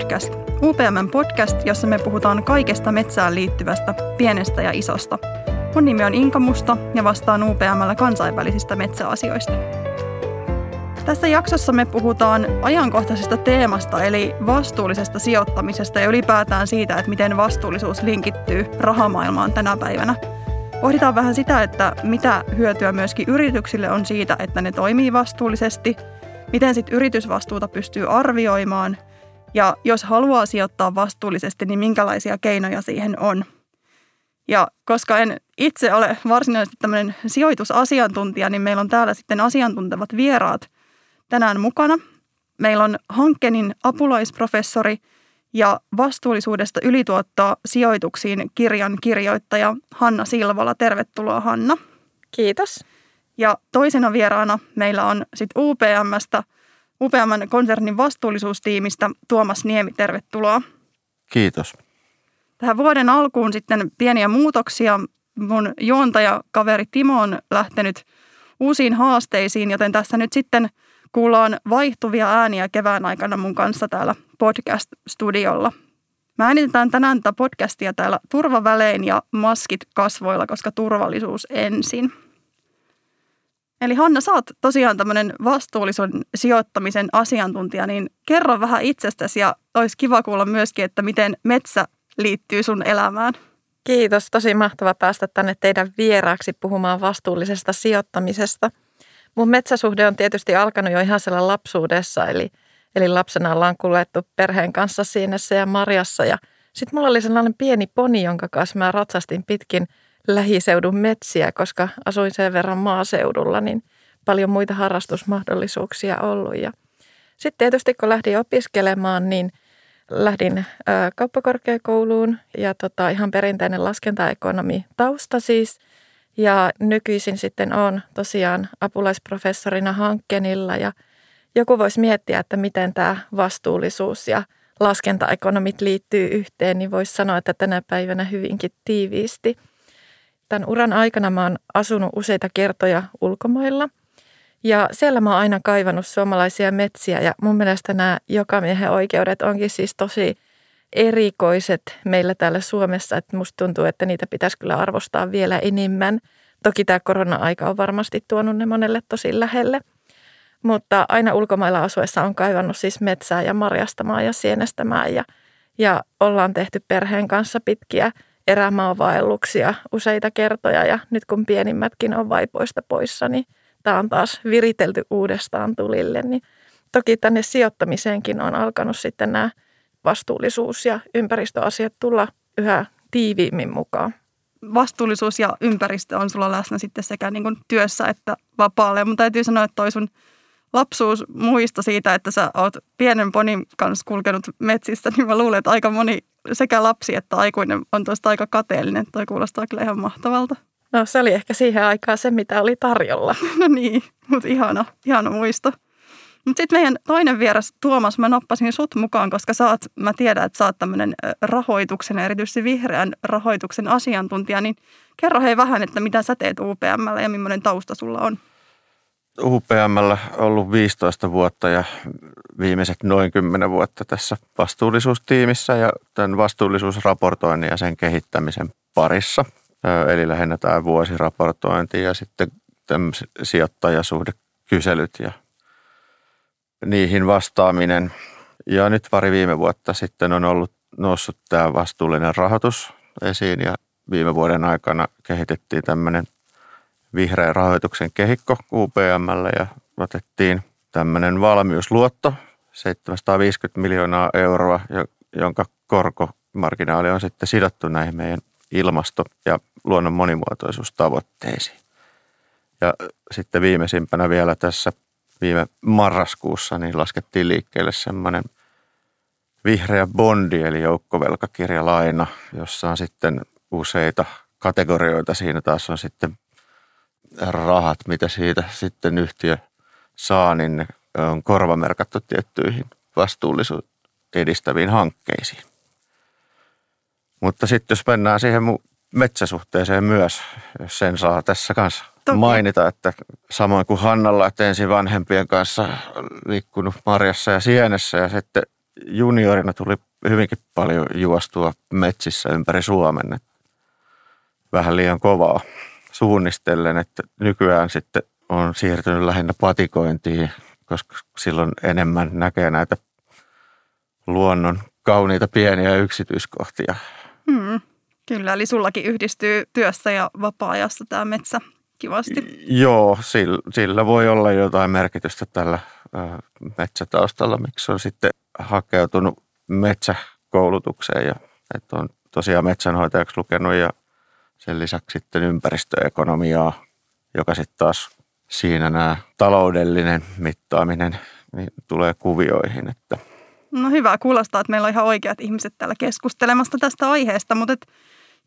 Metsäpodcast, UPMn podcast, jossa me puhutaan kaikesta metsään liittyvästä, pienestä ja isosta. Mun nimi on Inka Musta ja vastaan UPMllä kansainvälisistä metsäasioista. Tässä jaksossa me puhutaan ajankohtaisesta teemasta eli vastuullisesta sijoittamisesta ja ylipäätään siitä, että miten vastuullisuus linkittyy rahamaailmaan tänä päivänä. Pohditaan vähän sitä, että mitä hyötyä myöskin yrityksille on siitä, että ne toimii vastuullisesti, miten sitten yritysvastuuta pystyy arvioimaan ja jos haluaa sijoittaa vastuullisesti, niin minkälaisia keinoja siihen on. Ja koska en itse ole varsinaisesti tämmöinen sijoitusasiantuntija, niin meillä on täällä sitten asiantuntevat vieraat – tänään mukana. Meillä on Hankkenin apulaisprofessori ja vastuullisuudesta ylituottoa sijoituksiin kirjan kirjoittaja Hanna Silvola. Tervetuloa Hanna. Kiitos. Ja toisena vieraana meillä on sitten UPMstä, UPMn konsernin vastuullisuustiimistä Tuomas Niemi. Tervetuloa. Kiitos. Tähän vuoden alkuun sitten pieniä muutoksia. Mun juontajakaveri Timo on lähtenyt uusiin haasteisiin, joten tässä nyt sitten – Kuullaan vaihtuvia ääniä kevään aikana mun kanssa täällä podcast-studiolla. Mä äänitetään tänään tätä podcastia täällä turvavälein ja maskit kasvoilla, koska turvallisuus ensin. Eli Hanna, sä oot tosiaan tämmöinen vastuullisen sijoittamisen asiantuntija, niin kerro vähän itsestäsi ja olisi kiva kuulla myöskin, että miten metsä liittyy sun elämään. Kiitos, tosi mahtava päästä tänne teidän vieraaksi puhumaan vastuullisesta sijoittamisesta – Mun metsäsuhde on tietysti alkanut jo ihan siellä lapsuudessa, eli, eli lapsena ollaan kuljettu perheen kanssa siinessä ja marjassa. Ja sitten mulla oli sellainen pieni poni, jonka kanssa mä ratsastin pitkin lähiseudun metsiä, koska asuin sen verran maaseudulla, niin paljon muita harrastusmahdollisuuksia ollut. Ja sitten tietysti kun lähdin opiskelemaan, niin lähdin kauppakorkeakouluun ja tota, ihan perinteinen laskentaekonomi tausta siis – ja nykyisin sitten on tosiaan apulaisprofessorina Hankkenilla ja joku voisi miettiä, että miten tämä vastuullisuus ja laskentaekonomit liittyy yhteen, niin voisi sanoa, että tänä päivänä hyvinkin tiiviisti. Tämän uran aikana mä oon asunut useita kertoja ulkomailla ja siellä mä oon aina kaivannut suomalaisia metsiä ja mun mielestä nämä jokamiehen oikeudet onkin siis tosi erikoiset meillä täällä Suomessa, että musta tuntuu, että niitä pitäisi kyllä arvostaa vielä enemmän. Toki tämä korona-aika on varmasti tuonut ne monelle tosi lähelle. Mutta aina ulkomailla asuessa on kaivannut siis metsää ja marjastamaan ja sienestämään ja, ja ollaan tehty perheen kanssa pitkiä erämaavaelluksia useita kertoja ja nyt kun pienimmätkin on vaipoista poissa, niin tämä on taas viritelty uudestaan tulille. Niin toki tänne sijoittamiseenkin on alkanut sitten nämä vastuullisuus ja ympäristöasiat tulla yhä tiiviimmin mukaan. Vastuullisuus ja ympäristö on sulla läsnä sitten sekä niin kuin työssä että vapaalle. Mutta täytyy sanoa, että toi sun lapsuus muista siitä, että sä oot pienen ponin kanssa kulkenut metsistä, niin mä luulen, että aika moni sekä lapsi että aikuinen on tuosta aika kateellinen. Toi kuulostaa kyllä ihan mahtavalta. No se oli ehkä siihen aikaan se, mitä oli tarjolla. no niin, mutta ihana, ihana muisto. Mutta sitten meidän toinen vieras Tuomas, mä nappasin sut mukaan, koska sä oot, mä tiedän, että sä oot tämmöinen rahoituksen ja erityisesti vihreän rahoituksen asiantuntija, niin kerro hei vähän, että mitä sä teet UPMllä ja millainen tausta sulla on? UPMllä ollut 15 vuotta ja viimeiset noin 10 vuotta tässä vastuullisuustiimissä ja tämän vastuullisuusraportoinnin ja sen kehittämisen parissa. Eli lähinnä tämä vuosiraportointi ja sitten sijoittajasuhdekyselyt ja niihin vastaaminen. Ja nyt pari viime vuotta sitten on ollut noussut tämä vastuullinen rahoitus esiin ja viime vuoden aikana kehitettiin tämmöinen vihreän rahoituksen kehikko UPMlle ja otettiin tämmöinen valmiusluotto 750 miljoonaa euroa, jonka korkomarginaali on sitten sidottu näihin meidän ilmasto- ja luonnon monimuotoisuustavoitteisiin. Ja sitten viimeisimpänä vielä tässä viime marraskuussa niin laskettiin liikkeelle semmoinen vihreä bondi eli joukkovelkakirjalaina, jossa on sitten useita kategorioita. Siinä taas on sitten rahat, mitä siitä sitten yhtiö saa, niin ne on korvamerkattu tiettyihin vastuullisuutta edistäviin hankkeisiin. Mutta sitten jos mennään siihen metsäsuhteeseen myös, jos sen saa tässä kanssa Toki. mainita, että samoin kuin Hannalla, että ensin vanhempien kanssa liikkunut marjassa ja sienessä ja sitten juniorina tuli hyvinkin paljon juostua metsissä ympäri Suomen. Vähän liian kovaa suunnistellen, että nykyään sitten on siirtynyt lähinnä patikointiin, koska silloin enemmän näkee näitä luonnon kauniita pieniä yksityiskohtia. Hmm, kyllä, eli sullakin yhdistyy työssä ja vapaa-ajassa tämä metsä kivasti. Joo, sillä, sillä voi olla jotain merkitystä tällä metsätaustalla, miksi on sitten hakeutunut metsäkoulutukseen ja että on tosiaan metsänhoitajaksi lukenut ja sen lisäksi sitten ympäristöekonomiaa, joka sitten taas siinä nämä taloudellinen mittaaminen niin tulee kuvioihin. Että. No hyvä, kuulostaa, että meillä on ihan oikeat ihmiset täällä keskustelemassa tästä aiheesta, mutta et,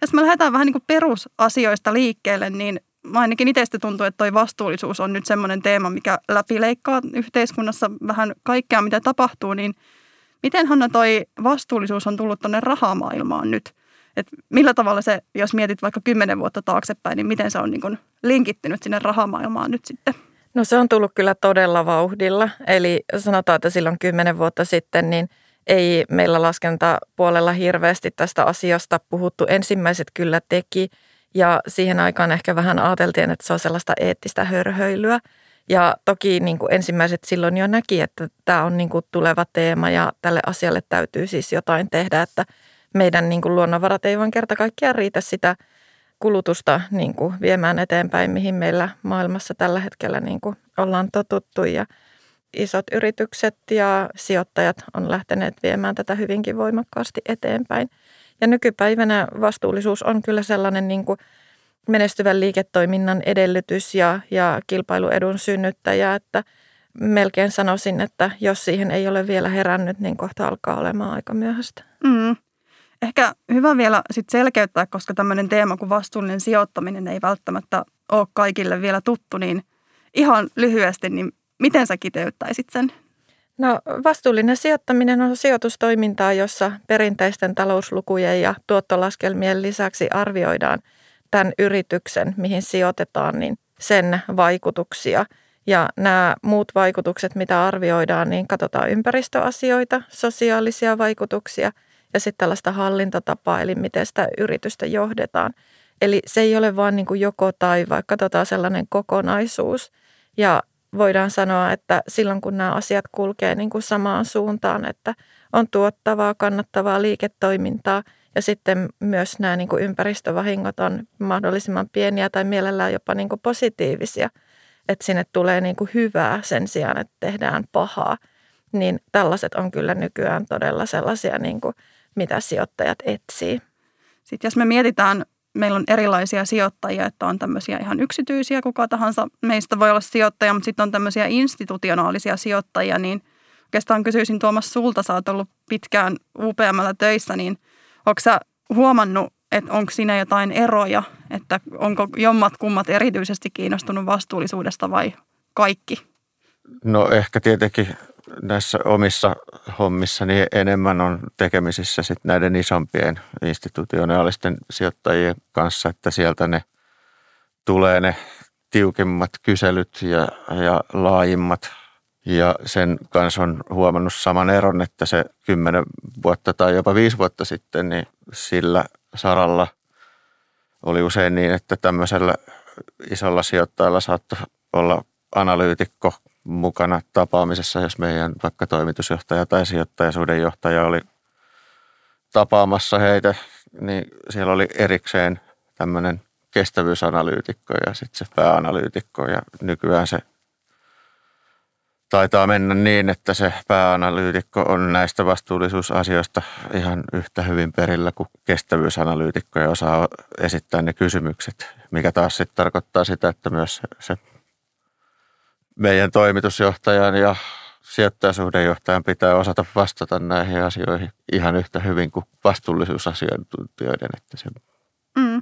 jos me lähdetään vähän niin kuin perusasioista liikkeelle, niin ainakin itsestä tuntuu, että toi vastuullisuus on nyt semmoinen teema, mikä läpileikkaa yhteiskunnassa vähän kaikkea, mitä tapahtuu, niin miten Hanna toi vastuullisuus on tullut tuonne rahamaailmaan nyt? Et millä tavalla se, jos mietit vaikka kymmenen vuotta taaksepäin, niin miten se on niin linkittynyt sinne rahamaailmaan nyt sitten? No se on tullut kyllä todella vauhdilla. Eli sanotaan, että silloin kymmenen vuotta sitten niin ei meillä laskentapuolella hirveästi tästä asiasta puhuttu. Ensimmäiset kyllä teki ja siihen aikaan ehkä vähän ajateltiin, että se on sellaista eettistä hörhöilyä. Ja toki niin kuin ensimmäiset silloin jo näki, että tämä on niin kuin tuleva teema ja tälle asialle täytyy siis jotain tehdä, että meidän niin kuin luonnonvarat ei vain kerta kaikkiaan riitä sitä kulutusta niin kuin viemään eteenpäin, mihin meillä maailmassa tällä hetkellä niin kuin ollaan totuttu ja isot yritykset ja sijoittajat on lähteneet viemään tätä hyvinkin voimakkaasti eteenpäin. Ja nykypäivänä vastuullisuus on kyllä sellainen niin kuin menestyvän liiketoiminnan edellytys ja, ja kilpailuedun synnyttäjä, että melkein sanoisin, että jos siihen ei ole vielä herännyt, niin kohta alkaa olemaan aika myöhäistä. Mm. Ehkä hyvä vielä sit selkeyttää, koska tämmöinen teema kuin vastuullinen sijoittaminen ei välttämättä ole kaikille vielä tuttu, niin ihan lyhyesti, niin miten sä kiteyttäisit sen? No vastuullinen sijoittaminen on sijoitustoimintaa, jossa perinteisten talouslukujen ja tuottolaskelmien lisäksi arvioidaan tämän yrityksen, mihin sijoitetaan, niin sen vaikutuksia. Ja nämä muut vaikutukset, mitä arvioidaan, niin katsotaan ympäristöasioita, sosiaalisia vaikutuksia ja sitten tällaista hallintotapaa, eli miten sitä yritystä johdetaan. Eli se ei ole vaan niin kuin joko tai, vaikka katsotaan sellainen kokonaisuus. Ja voidaan sanoa, että silloin kun nämä asiat kulkee niin kuin samaan suuntaan, että on tuottavaa, kannattavaa liiketoimintaa ja sitten myös nämä niin kuin ympäristövahingot on mahdollisimman pieniä tai mielellään jopa niin kuin positiivisia, että sinne tulee niin kuin hyvää sen sijaan, että tehdään pahaa, niin tällaiset on kyllä nykyään todella sellaisia, niin kuin, mitä sijoittajat etsii. Sitten jos me mietitään meillä on erilaisia sijoittajia, että on tämmöisiä ihan yksityisiä, kuka tahansa meistä voi olla sijoittaja, mutta sitten on tämmöisiä institutionaalisia sijoittajia, niin oikeastaan kysyisin Tuomas sulta, sä oot ollut pitkään UPMllä töissä, niin onko sä huomannut, että onko siinä jotain eroja, että onko jommat kummat erityisesti kiinnostunut vastuullisuudesta vai kaikki? No ehkä tietenkin näissä omissa hommissa niin enemmän on tekemisissä sit näiden isompien institutionaalisten sijoittajien kanssa, että sieltä ne tulee ne tiukemmat kyselyt ja, ja laajimmat. Ja sen kanssa on huomannut saman eron, että se kymmenen vuotta tai jopa viisi vuotta sitten, niin sillä saralla oli usein niin, että tämmöisellä isolla sijoittajalla saattoi olla analyytikko mukana tapaamisessa, jos meidän vaikka toimitusjohtaja tai sijoittajasuudenjohtaja oli tapaamassa heitä, niin siellä oli erikseen tämmöinen kestävyysanalyytikko ja sitten se pääanalyytikko ja nykyään se taitaa mennä niin, että se pääanalyytikko on näistä vastuullisuusasioista ihan yhtä hyvin perillä kuin kestävyysanalyytikko ja osaa esittää ne kysymykset, mikä taas sitten tarkoittaa sitä, että myös se meidän toimitusjohtajan ja sijoittajasuhdejohtajan pitää osata vastata näihin asioihin ihan yhtä hyvin kuin vastuullisuusasiantuntijoiden. Että se... mm.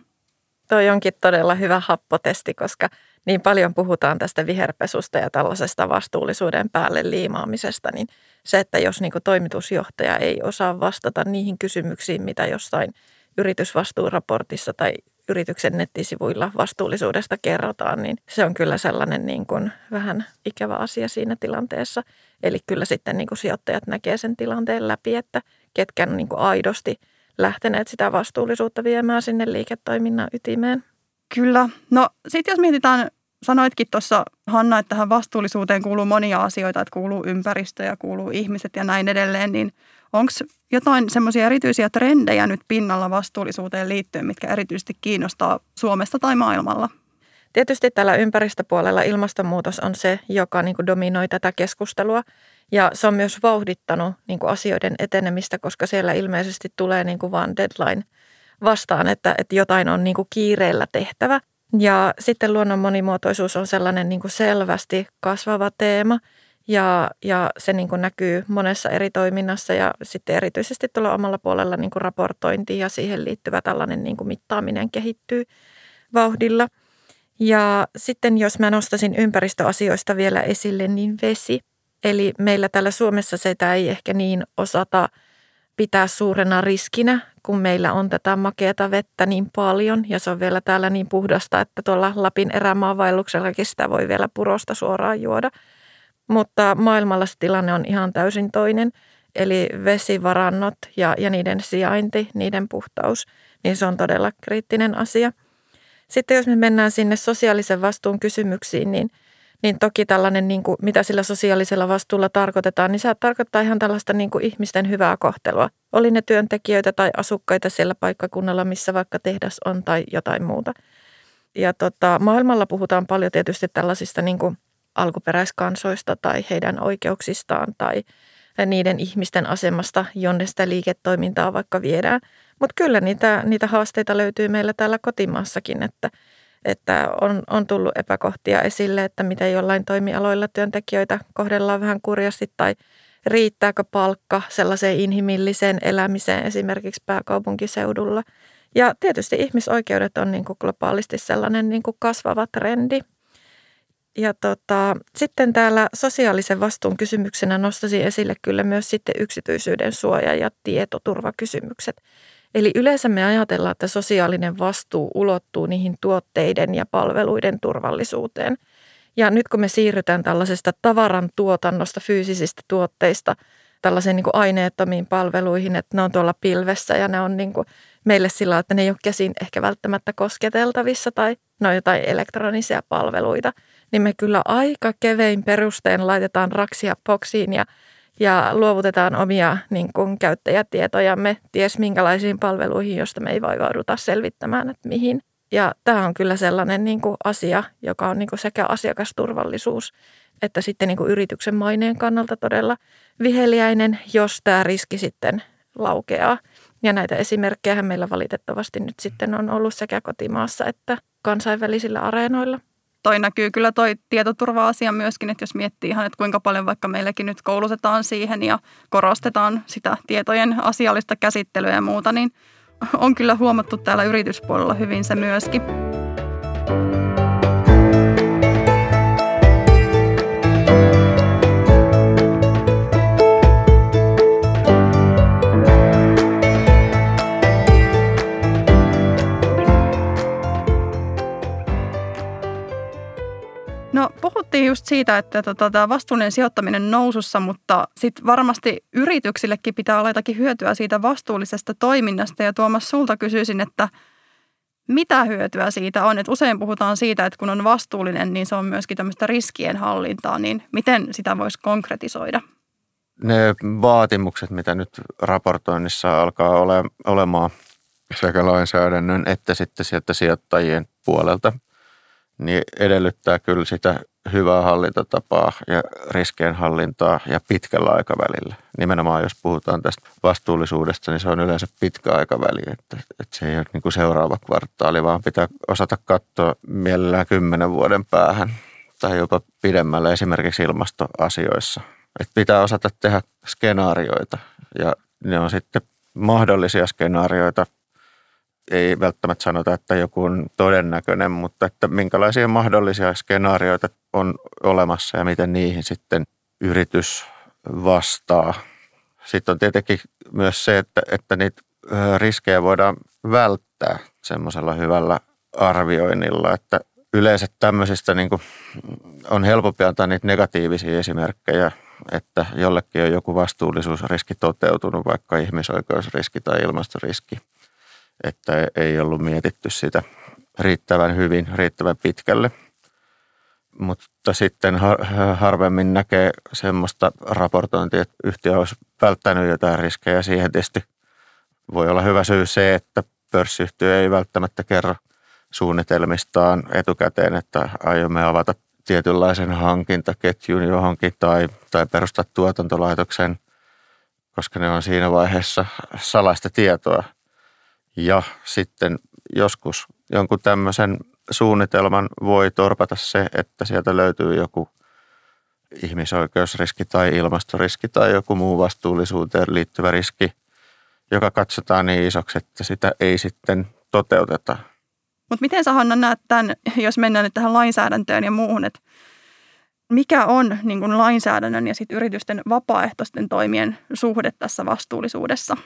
Toi onkin todella hyvä happotesti, koska niin paljon puhutaan tästä viherpesusta ja tällaisesta vastuullisuuden päälle liimaamisesta, niin se, että jos niin toimitusjohtaja ei osaa vastata niihin kysymyksiin, mitä jossain yritysvastuuraportissa tai yrityksen nettisivuilla vastuullisuudesta kerrotaan, niin se on kyllä sellainen niin kuin vähän ikävä asia siinä tilanteessa. Eli kyllä sitten niin kuin sijoittajat näkee sen tilanteen läpi, että ketkä on niin kuin aidosti lähteneet sitä vastuullisuutta viemään sinne liiketoiminnan ytimeen. Kyllä. No sitten jos mietitään, sanoitkin tuossa Hanna, että tähän vastuullisuuteen kuuluu monia asioita, että kuuluu ympäristö ja kuuluu ihmiset ja näin edelleen, niin onko jotain semmoisia erityisiä trendejä nyt pinnalla vastuullisuuteen liittyen, mitkä erityisesti kiinnostaa Suomesta tai maailmalla? Tietysti tällä ympäristöpuolella ilmastonmuutos on se, joka niin kuin dominoi tätä keskustelua. Ja se on myös vauhdittanut niin kuin asioiden etenemistä, koska siellä ilmeisesti tulee niin kuin vaan deadline vastaan, että, että jotain on niin kuin kiireellä tehtävä. Ja sitten luonnon monimuotoisuus on sellainen niin kuin selvästi kasvava teema ja, ja se niin kuin näkyy monessa eri toiminnassa ja sitten erityisesti tuolla omalla puolella niin kuin raportointi ja siihen liittyvä tällainen niin kuin mittaaminen kehittyy vauhdilla. Ja sitten jos mä nostasin ympäristöasioista vielä esille, niin vesi. Eli meillä täällä Suomessa sitä ei ehkä niin osata pitää suurena riskinä, kun meillä on tätä makeata vettä niin paljon ja se on vielä täällä niin puhdasta, että tuolla Lapin erämaavaelluksellakin sitä voi vielä purosta suoraan juoda. Mutta maailmalla se tilanne on ihan täysin toinen. Eli vesivarannot ja, ja niiden sijainti, niiden puhtaus, niin se on todella kriittinen asia. Sitten jos me mennään sinne sosiaalisen vastuun kysymyksiin, niin – niin toki tällainen, niin kuin, mitä sillä sosiaalisella vastuulla tarkoitetaan, niin se tarkoittaa ihan tällaista niin kuin ihmisten hyvää kohtelua. Oli ne työntekijöitä tai asukkaita siellä paikkakunnalla, missä vaikka tehdas on tai jotain muuta. Ja tota, maailmalla puhutaan paljon tietysti tällaisista niin kuin alkuperäiskansoista tai heidän oikeuksistaan tai niiden ihmisten asemasta, jonne sitä liiketoimintaa vaikka viedään. Mutta kyllä niitä, niitä haasteita löytyy meillä täällä kotimaassakin, että – että on, on tullut epäkohtia esille, että miten jollain toimialoilla työntekijöitä kohdellaan vähän kurjasti tai riittääkö palkka sellaiseen inhimilliseen elämiseen esimerkiksi pääkaupunkiseudulla. Ja tietysti ihmisoikeudet on niin kuin globaalisti sellainen niin kuin kasvava trendi. Ja tota, sitten täällä sosiaalisen vastuun kysymyksenä nostaisin esille kyllä myös sitten yksityisyyden suoja ja tietoturvakysymykset. Eli yleensä me ajatellaan, että sosiaalinen vastuu ulottuu niihin tuotteiden ja palveluiden turvallisuuteen. Ja nyt kun me siirrytään tällaisesta tavaran tuotannosta, fyysisistä tuotteista, tällaisiin niin aineettomiin palveluihin, että ne on tuolla pilvessä ja ne on niin kuin meille sillä, että ne ei ole käsin ehkä välttämättä kosketeltavissa tai ne on jotain elektronisia palveluita, niin me kyllä aika kevein perustein laitetaan raksia boksiin ja ja luovutetaan omia niin kuin, käyttäjätietojamme ties minkälaisiin palveluihin, josta me ei vaivauduta selvittämään, että mihin. Ja tämä on kyllä sellainen niin kuin, asia, joka on niin kuin, sekä asiakasturvallisuus että sitten niin kuin, yrityksen maineen kannalta todella viheliäinen, jos tämä riski sitten laukeaa. Ja näitä esimerkkejä meillä valitettavasti nyt sitten on ollut sekä kotimaassa että kansainvälisillä areenoilla toi näkyy kyllä toi tietoturva-asia myöskin, että jos miettii ihan, että kuinka paljon vaikka meilläkin nyt koulutetaan siihen ja korostetaan sitä tietojen asiallista käsittelyä ja muuta, niin on kyllä huomattu täällä yrityspuolella hyvin se myöskin. Puhuttiin just siitä, että tota, tämä vastuullinen sijoittaminen nousussa, mutta sitten varmasti yrityksillekin pitää olla jotakin hyötyä siitä vastuullisesta toiminnasta. Ja Tuomas, sulta kysyisin, että mitä hyötyä siitä on? että usein puhutaan siitä, että kun on vastuullinen, niin se on myöskin tämmöistä riskien hallintaa, niin miten sitä voisi konkretisoida? Ne vaatimukset, mitä nyt raportoinnissa alkaa ole, olemaan sekä lainsäädännön että sitten sieltä sijoittajien puolelta – niin edellyttää kyllä sitä hyvää hallintatapaa ja riskien hallintaa ja pitkällä aikavälillä. Nimenomaan jos puhutaan tästä vastuullisuudesta, niin se on yleensä pitkä aikaväli, että, että se ei ole niin kuin seuraava kvartaali, vaan pitää osata katsoa mielellään kymmenen vuoden päähän tai jopa pidemmälle esimerkiksi ilmastoasioissa. Että pitää osata tehdä skenaarioita ja ne on sitten mahdollisia skenaarioita ei välttämättä sanota, että joku on todennäköinen, mutta että minkälaisia mahdollisia skenaarioita on olemassa ja miten niihin sitten yritys vastaa. Sitten on tietenkin myös se, että, että niitä riskejä voidaan välttää semmoisella hyvällä arvioinnilla, että yleensä tämmöisistä niin kuin on helpompi antaa niitä negatiivisia esimerkkejä, että jollekin on joku vastuullisuusriski toteutunut, vaikka ihmisoikeusriski tai ilmastoriski, että ei ollut mietitty sitä riittävän hyvin, riittävän pitkälle. Mutta sitten harvemmin näkee semmoista raportointia, että yhtiö olisi välttänyt jotain riskejä. Siihen tietysti voi olla hyvä syy se, että pörssiyhtiö ei välttämättä kerro suunnitelmistaan etukäteen, että aiomme avata tietynlaisen hankintaketjun johonkin tai, tai perustaa tuotantolaitoksen, koska ne on siinä vaiheessa salaista tietoa. Ja sitten joskus jonkun tämmöisen suunnitelman voi torpata se, että sieltä löytyy joku ihmisoikeusriski tai ilmastoriski tai joku muu vastuullisuuteen liittyvä riski, joka katsotaan niin isoksi, että sitä ei sitten toteuteta. Mutta miten sä Hanna näet tämän, jos mennään nyt tähän lainsäädäntöön ja muuhun, että mikä on niin kuin lainsäädännön ja sit yritysten vapaaehtoisten toimien suhde tässä vastuullisuudessa?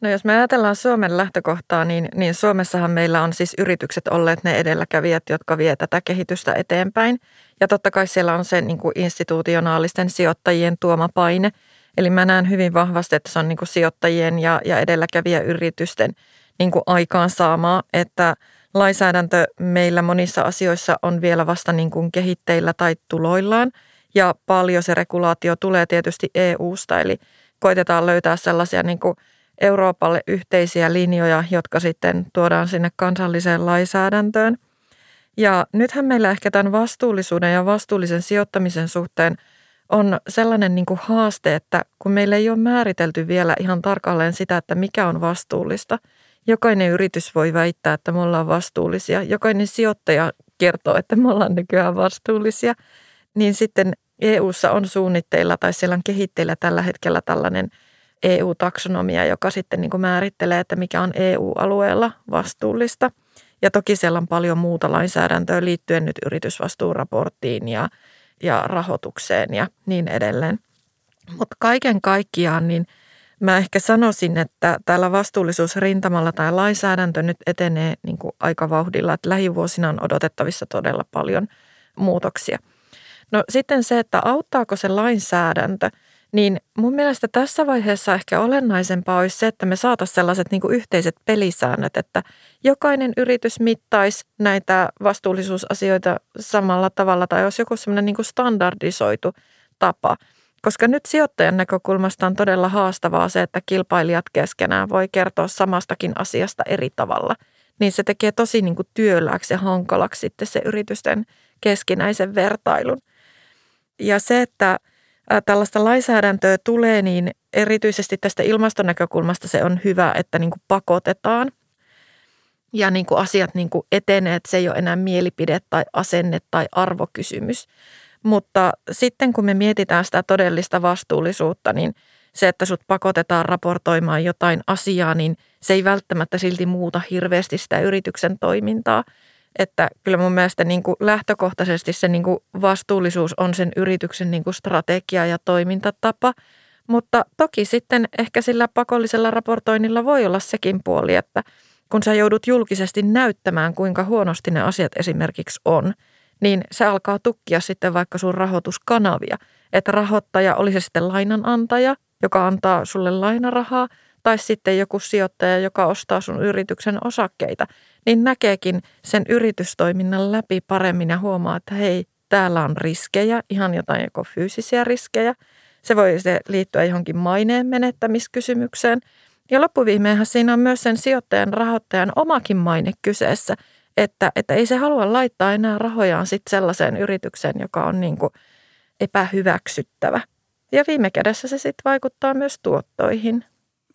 No jos me ajatellaan Suomen lähtökohtaa, niin, niin Suomessahan meillä on siis yritykset olleet ne edelläkävijät, jotka vie tätä kehitystä eteenpäin. Ja totta kai siellä on se niin kuin institutionaalisten sijoittajien tuoma paine. Eli mä näen hyvin vahvasti, että se on niin kuin sijoittajien ja, ja edelläkävijä yritysten niin kuin aikaansaamaa, että lainsäädäntö meillä monissa asioissa on vielä vasta niin kuin kehitteillä tai tuloillaan. Ja paljon se regulaatio tulee tietysti EU-sta, eli koitetaan löytää sellaisia niin kuin – Euroopalle yhteisiä linjoja, jotka sitten tuodaan sinne kansalliseen lainsäädäntöön. Ja nythän meillä ehkä tämän vastuullisuuden ja vastuullisen sijoittamisen suhteen on sellainen niin kuin haaste, että kun meillä ei ole määritelty vielä ihan tarkalleen sitä, että mikä on vastuullista. Jokainen yritys voi väittää, että me ollaan vastuullisia. Jokainen sijoittaja kertoo, että me ollaan nykyään vastuullisia. Niin sitten EU:ssa on suunnitteilla tai siellä on kehitteillä tällä hetkellä tällainen – EU-taksonomia, joka sitten niin kuin määrittelee, että mikä on EU-alueella vastuullista. Ja toki siellä on paljon muuta lainsäädäntöä liittyen nyt yritysvastuuraporttiin ja, ja rahoitukseen ja niin edelleen. Mutta kaiken kaikkiaan niin mä ehkä sanoisin, että täällä vastuullisuusrintamalla tai lainsäädäntö nyt etenee niin kuin aika vauhdilla, että lähivuosina on odotettavissa todella paljon muutoksia. No sitten se, että auttaako se lainsäädäntö – niin mun mielestä tässä vaiheessa ehkä olennaisempaa olisi se, että me saataisiin sellaiset niin yhteiset pelisäännöt, että jokainen yritys mittaisi näitä vastuullisuusasioita samalla tavalla tai olisi joku semmoinen niin standardisoitu tapa. Koska nyt sijoittajan näkökulmasta on todella haastavaa se, että kilpailijat keskenään voi kertoa samastakin asiasta eri tavalla. Niin se tekee tosi niin kuin työlääksi ja hankalaksi sitten se yritysten keskinäisen vertailun. Ja se, että tällaista lainsäädäntöä tulee, niin erityisesti tästä ilmastonäkökulmasta se on hyvä, että niin kuin pakotetaan ja niin kuin asiat niin kuin etenee, että se ei ole enää mielipide tai asenne tai arvokysymys. Mutta sitten kun me mietitään sitä todellista vastuullisuutta, niin se, että sut pakotetaan raportoimaan jotain asiaa, niin se ei välttämättä silti muuta hirveästi sitä yrityksen toimintaa – että kyllä mun mielestä niin kuin lähtökohtaisesti se niin kuin vastuullisuus on sen yrityksen niin kuin strategia ja toimintatapa. Mutta toki sitten ehkä sillä pakollisella raportoinnilla voi olla sekin puoli, että kun sä joudut julkisesti näyttämään, kuinka huonosti ne asiat esimerkiksi on, niin se alkaa tukkia sitten vaikka sun rahoituskanavia. Että rahoittaja oli se sitten lainanantaja, joka antaa sulle lainarahaa, tai sitten joku sijoittaja, joka ostaa sun yrityksen osakkeita – niin näkeekin sen yritystoiminnan läpi paremmin ja huomaa, että hei, täällä on riskejä, ihan jotain joko fyysisiä riskejä. Se voi se liittyä johonkin maineen menettämiskysymykseen. Ja loppuviimeenhän siinä on myös sen sijoittajan rahoittajan omakin maine kyseessä, että, että ei se halua laittaa enää rahojaan sit sellaiseen yritykseen, joka on niin kuin epähyväksyttävä. Ja viime kädessä se sitten vaikuttaa myös tuottoihin.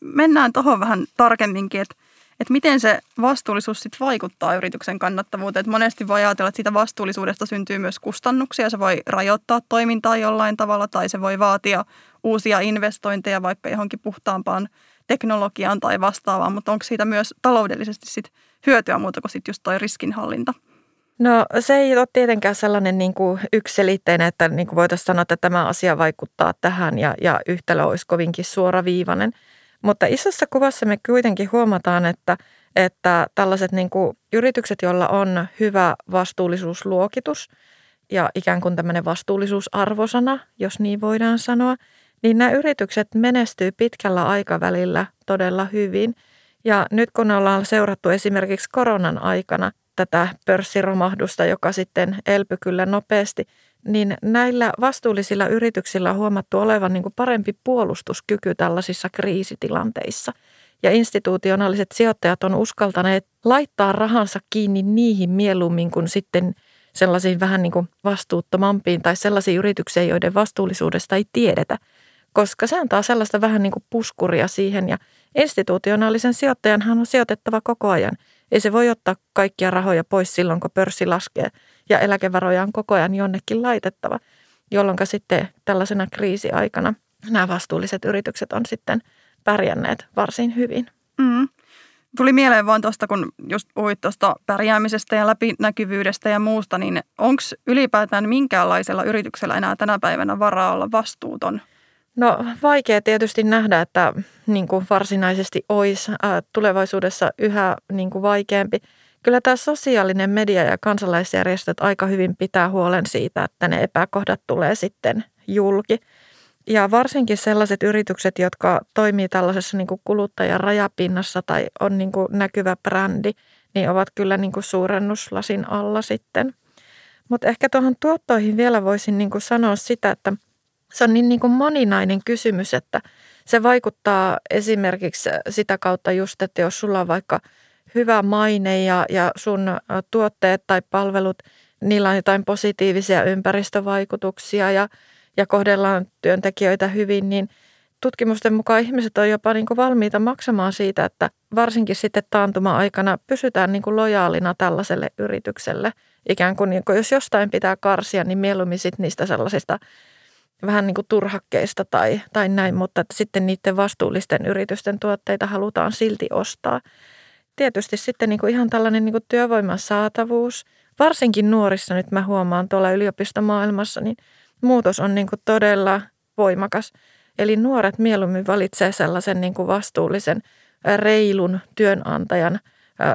Mennään tuohon vähän tarkemminkin, että että miten se vastuullisuus sitten vaikuttaa yrityksen kannattavuuteen. Että monesti voi ajatella, että siitä vastuullisuudesta syntyy myös kustannuksia. Se voi rajoittaa toimintaa jollain tavalla tai se voi vaatia uusia investointeja vaikka johonkin puhtaampaan teknologiaan tai vastaavaan, mutta onko siitä myös taloudellisesti sit hyötyä muuta kuin sitten just toi riskinhallinta? No se ei ole tietenkään sellainen niin kuin yksiselitteinen, että niin kuin voitaisiin sanoa, että tämä asia vaikuttaa tähän ja, ja yhtälö olisi kovinkin suoraviivainen – mutta isossa kuvassa me kuitenkin huomataan, että, että tällaiset niin kuin yritykset, joilla on hyvä vastuullisuusluokitus ja ikään kuin tämmöinen vastuullisuusarvosana, jos niin voidaan sanoa, niin nämä yritykset menestyy pitkällä aikavälillä todella hyvin. Ja nyt kun ollaan seurattu esimerkiksi koronan aikana tätä pörssiromahdusta, joka sitten elpy kyllä nopeasti, niin näillä vastuullisilla yrityksillä on huomattu olevan niin kuin parempi puolustuskyky tällaisissa kriisitilanteissa – ja institutionaaliset sijoittajat on uskaltaneet laittaa rahansa kiinni niihin mieluummin kuin sitten sellaisiin vähän niin kuin vastuuttomampiin tai sellaisiin yrityksiin, joiden vastuullisuudesta ei tiedetä, koska se antaa sellaista vähän niin kuin puskuria siihen ja institutionaalisen sijoittajanhan on sijoitettava koko ajan. Ei se voi ottaa kaikkia rahoja pois silloin, kun pörssi laskee ja eläkevaroja on koko ajan jonnekin laitettava, jolloin sitten tällaisena kriisiaikana nämä vastuulliset yritykset on sitten – pärjänneet varsin hyvin. Mm. Tuli mieleen vaan tuosta, kun just puhuit tuosta pärjäämisestä ja läpinäkyvyydestä ja muusta, niin onko ylipäätään minkäänlaisella yrityksellä enää tänä päivänä varaa olla vastuuton? No vaikea tietysti nähdä, että niin kuin varsinaisesti olisi äh, tulevaisuudessa yhä niin kuin vaikeampi. Kyllä tämä sosiaalinen media ja kansalaisjärjestöt aika hyvin pitää huolen siitä, että ne epäkohdat tulee sitten julki – ja varsinkin sellaiset yritykset, jotka toimii tällaisessa niin kuin kuluttajan rajapinnassa tai on niin kuin näkyvä brändi, niin ovat kyllä niin kuin suurennuslasin alla sitten. Mutta ehkä tuohon tuottoihin vielä voisin niin kuin sanoa sitä, että se on niin, niin kuin moninainen kysymys, että se vaikuttaa esimerkiksi sitä kautta just, että jos sulla on vaikka hyvä maine ja, ja sun tuotteet tai palvelut, niillä on jotain positiivisia ympäristövaikutuksia ja – ja kohdellaan työntekijöitä hyvin, niin tutkimusten mukaan ihmiset on jopa niin kuin valmiita maksamaan siitä, että varsinkin sitten taantuma-aikana pysytään niin kuin lojaalina tällaiselle yritykselle. Ikään kuin, niin kuin jos jostain pitää karsia, niin mieluummin sitten niistä sellaisista vähän niin kuin turhakkeista tai, tai näin, mutta että sitten niiden vastuullisten yritysten tuotteita halutaan silti ostaa. Tietysti sitten niin kuin ihan tällainen niin kuin työvoiman saatavuus, varsinkin nuorissa nyt mä huomaan tuolla yliopistomaailmassa, niin – muutos on niin kuin todella voimakas. Eli nuoret mieluummin valitsee sellaisen niin kuin vastuullisen, reilun työnantajan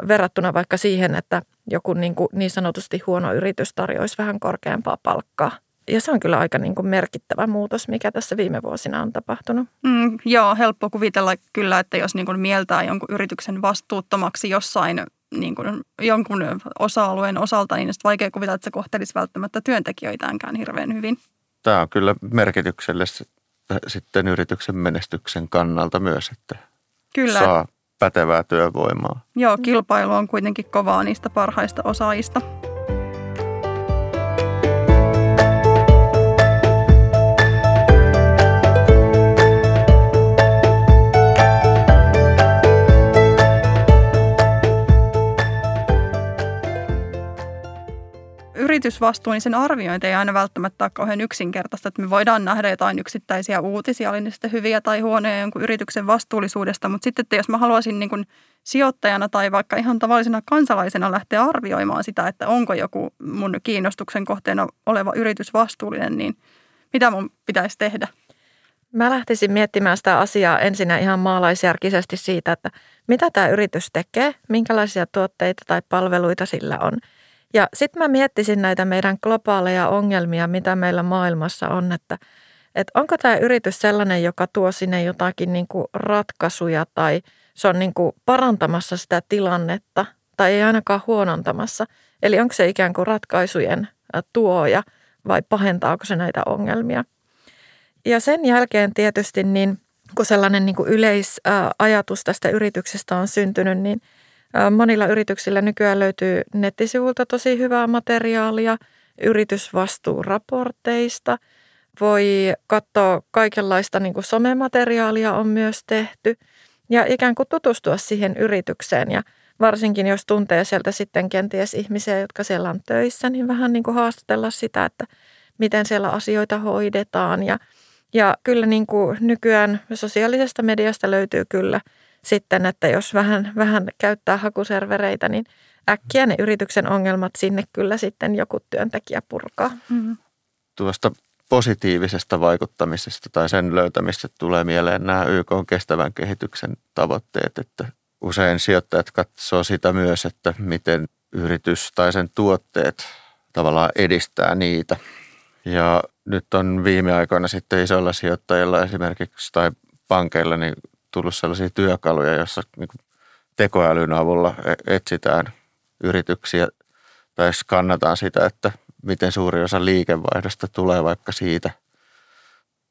verrattuna vaikka siihen, että joku niin, kuin niin sanotusti huono yritys tarjoaisi vähän korkeampaa palkkaa. Ja se on kyllä aika niin kuin merkittävä muutos, mikä tässä viime vuosina on tapahtunut. Mm, joo, helppo kuvitella kyllä, että jos niin kuin mieltää jonkun yrityksen vastuuttomaksi jossain niin kuin jonkun osa-alueen osalta, niin vaikea kuvitella, että se kohtelisi välttämättä työntekijöitäänkään hirveän hyvin tämä on kyllä merkityksellistä sitten yrityksen menestyksen kannalta myös, että kyllä. saa pätevää työvoimaa. Joo, kilpailu on kuitenkin kovaa niistä parhaista osaajista. Yritysvastuu, niin sen arviointi ei aina välttämättä ole kauhean yksinkertaista. Että me voidaan nähdä jotain yksittäisiä uutisia, oli ne sitten hyviä tai huonoja jonkun yrityksen vastuullisuudesta. Mutta sitten, että jos mä haluaisin niin kuin sijoittajana tai vaikka ihan tavallisena kansalaisena lähteä arvioimaan sitä, että onko joku mun kiinnostuksen kohteena oleva yritys vastuullinen, niin mitä mun pitäisi tehdä? Mä lähtisin miettimään sitä asiaa ensinnä ihan maalaisjärkisesti siitä, että mitä tämä yritys tekee, minkälaisia tuotteita tai palveluita sillä on – ja sitten mä miettisin näitä meidän globaaleja ongelmia, mitä meillä maailmassa on, että, että onko tämä yritys sellainen, joka tuo sinne jotakin niin kuin ratkaisuja tai se on niin kuin parantamassa sitä tilannetta tai ei ainakaan huonontamassa. Eli onko se ikään kuin ratkaisujen tuoja vai pahentaako se näitä ongelmia. Ja sen jälkeen tietysti niin kun sellainen niin kuin yleisajatus tästä yrityksestä on syntynyt, niin – Monilla yrityksillä nykyään löytyy nettisivulta tosi hyvää materiaalia, yritysvastuuraporteista. Voi katsoa kaikenlaista niin kuin somemateriaalia on myös tehty ja ikään kuin tutustua siihen yritykseen ja varsinkin jos tuntee sieltä sitten kenties ihmisiä, jotka siellä on töissä, niin vähän niin kuin haastatella sitä, että miten siellä asioita hoidetaan ja ja kyllä niin kuin nykyään sosiaalisesta mediasta löytyy kyllä – sitten, että jos vähän, vähän käyttää hakuservereitä, niin äkkiä ne yrityksen ongelmat sinne kyllä sitten joku työntekijä purkaa. Mm-hmm. Tuosta positiivisesta vaikuttamisesta tai sen löytämistä tulee mieleen nämä YK kestävän kehityksen tavoitteet, että usein sijoittajat katsoo sitä myös, että miten yritys tai sen tuotteet tavallaan edistää niitä. Ja nyt on viime aikoina sitten isoilla sijoittajilla esimerkiksi tai pankeilla niin tullut sellaisia työkaluja, joissa niin tekoälyn avulla e- etsitään yrityksiä tai skannataan sitä, että miten suuri osa liikevaihdosta tulee vaikka siitä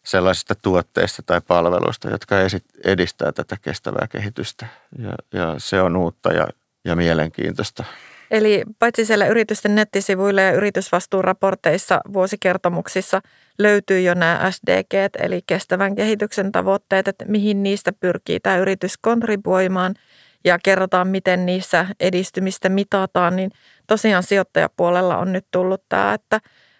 sellaisista tuotteista tai palveluista, jotka edistää tätä kestävää kehitystä. Ja, ja se on uutta ja, ja mielenkiintoista. Eli paitsi siellä yritysten nettisivuilla ja yritysvastuuraporteissa vuosikertomuksissa löytyy jo nämä SDG, eli kestävän kehityksen tavoitteet, että mihin niistä pyrkii tämä yritys kontribuoimaan ja kerrotaan, miten niissä edistymistä mitataan, niin tosiaan sijoittajapuolella on nyt tullut tämä, että